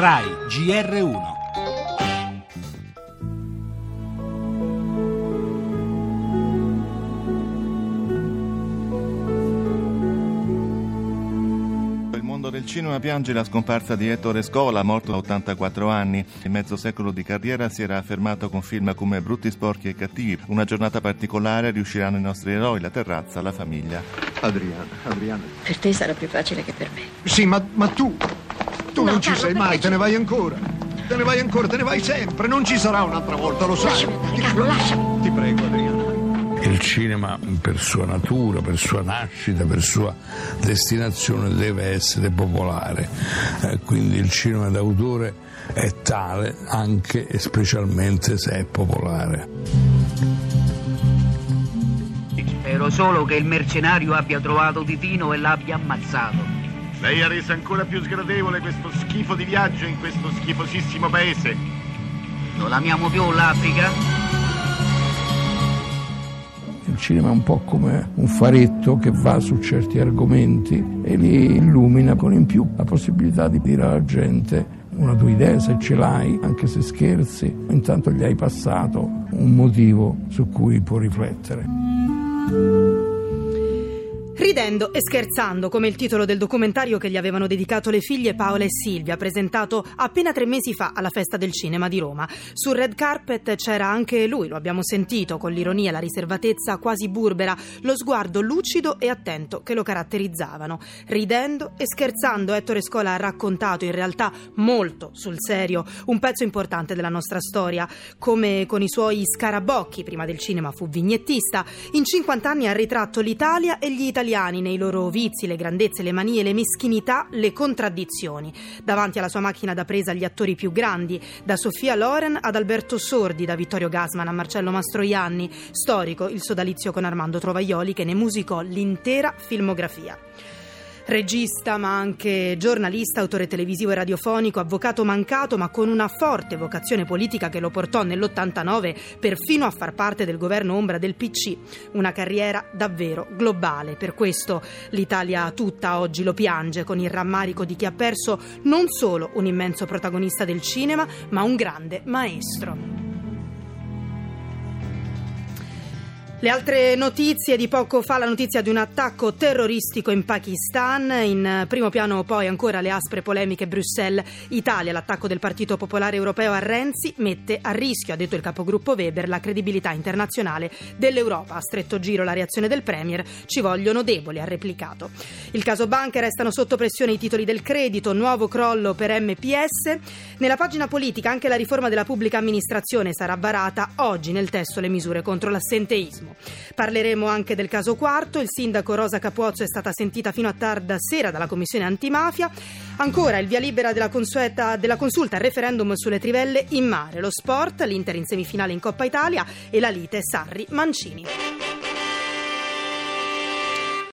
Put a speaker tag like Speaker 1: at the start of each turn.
Speaker 1: RAI GR1
Speaker 2: Il mondo del cinema piange la scomparsa di Ettore Scola, morto a 84 anni. In mezzo secolo di carriera si era affermato con film come Brutti, sporchi e cattivi. Una giornata particolare riusciranno i nostri eroi, la terrazza, la famiglia.
Speaker 3: Adriana, Adriana.
Speaker 4: Per te sarà più facile che per me.
Speaker 3: Sì, ma, ma tu, tu
Speaker 4: No,
Speaker 3: non ci
Speaker 4: Carlo,
Speaker 3: sei mai, te ne vai ancora. Te ne vai ancora, te ne vai sempre, non ci sarà un'altra volta, lo sai.
Speaker 4: Lasciami andare, Carlo, lasciami.
Speaker 3: Ti prego, Adriana.
Speaker 5: Il cinema per sua natura, per sua nascita, per sua destinazione deve essere popolare, Eh, quindi il cinema d'autore è tale anche e specialmente se è popolare.
Speaker 6: Spero solo che il mercenario abbia trovato Titino e l'abbia ammazzato.
Speaker 7: Lei ha reso ancora più sgradevole questo schifo di viaggio in questo schifosissimo paese.
Speaker 6: Non l'amiamo più l'Africa?
Speaker 5: Il cinema è un po' come un faretto che va su certi argomenti e li illumina con in più la possibilità di dire alla gente una tua idea se ce l'hai, anche se scherzi, intanto gli hai passato un motivo su cui può riflettere.
Speaker 8: Ridendo e scherzando, come il titolo del documentario che gli avevano dedicato le figlie Paola e Silvia, presentato appena tre mesi fa alla Festa del Cinema di Roma. Sul red carpet c'era anche lui, lo abbiamo sentito, con l'ironia la riservatezza quasi burbera, lo sguardo lucido e attento che lo caratterizzavano. Ridendo e scherzando, Ettore Scola ha raccontato in realtà molto sul serio un pezzo importante della nostra storia, come con i suoi scarabocchi, prima del cinema fu vignettista, in 50 anni ha ritratto l'Italia e gli italiani nei loro vizi, le grandezze, le manie, le meschinità, le contraddizioni. Davanti alla sua macchina da presa gli attori più grandi, da Sofia Loren ad Alberto Sordi, da Vittorio Gassman a Marcello Mastroianni, storico il sodalizio con Armando Trovaioli che ne musicò l'intera filmografia. Regista, ma anche giornalista, autore televisivo e radiofonico, avvocato mancato, ma con una forte vocazione politica che lo portò nell'89 perfino a far parte del governo ombra del PC. Una carriera davvero globale. Per questo l'Italia tutta oggi lo piange con il rammarico di chi ha perso non solo un immenso protagonista del cinema, ma un grande maestro. Le altre notizie di poco fa, la notizia di un attacco terroristico in Pakistan, in primo piano poi ancora le aspre polemiche Bruxelles-Italia, l'attacco del Partito Popolare Europeo a Renzi mette a rischio, ha detto il capogruppo Weber, la credibilità internazionale dell'Europa. A stretto giro la reazione del Premier, ci vogliono deboli, ha replicato. Il caso banche restano sotto pressione i titoli del credito, nuovo crollo per MPS. Nella pagina politica anche la riforma della pubblica amministrazione sarà varata oggi nel testo le misure contro l'assenteismo. Parleremo anche del caso quarto, il sindaco Rosa Capuozzo è stata sentita fino a tarda sera dalla commissione antimafia. Ancora il via libera della, consueta, della consulta al referendum sulle trivelle in mare, lo sport, l'Inter in semifinale in Coppa Italia e la lite Sarri-Mancini.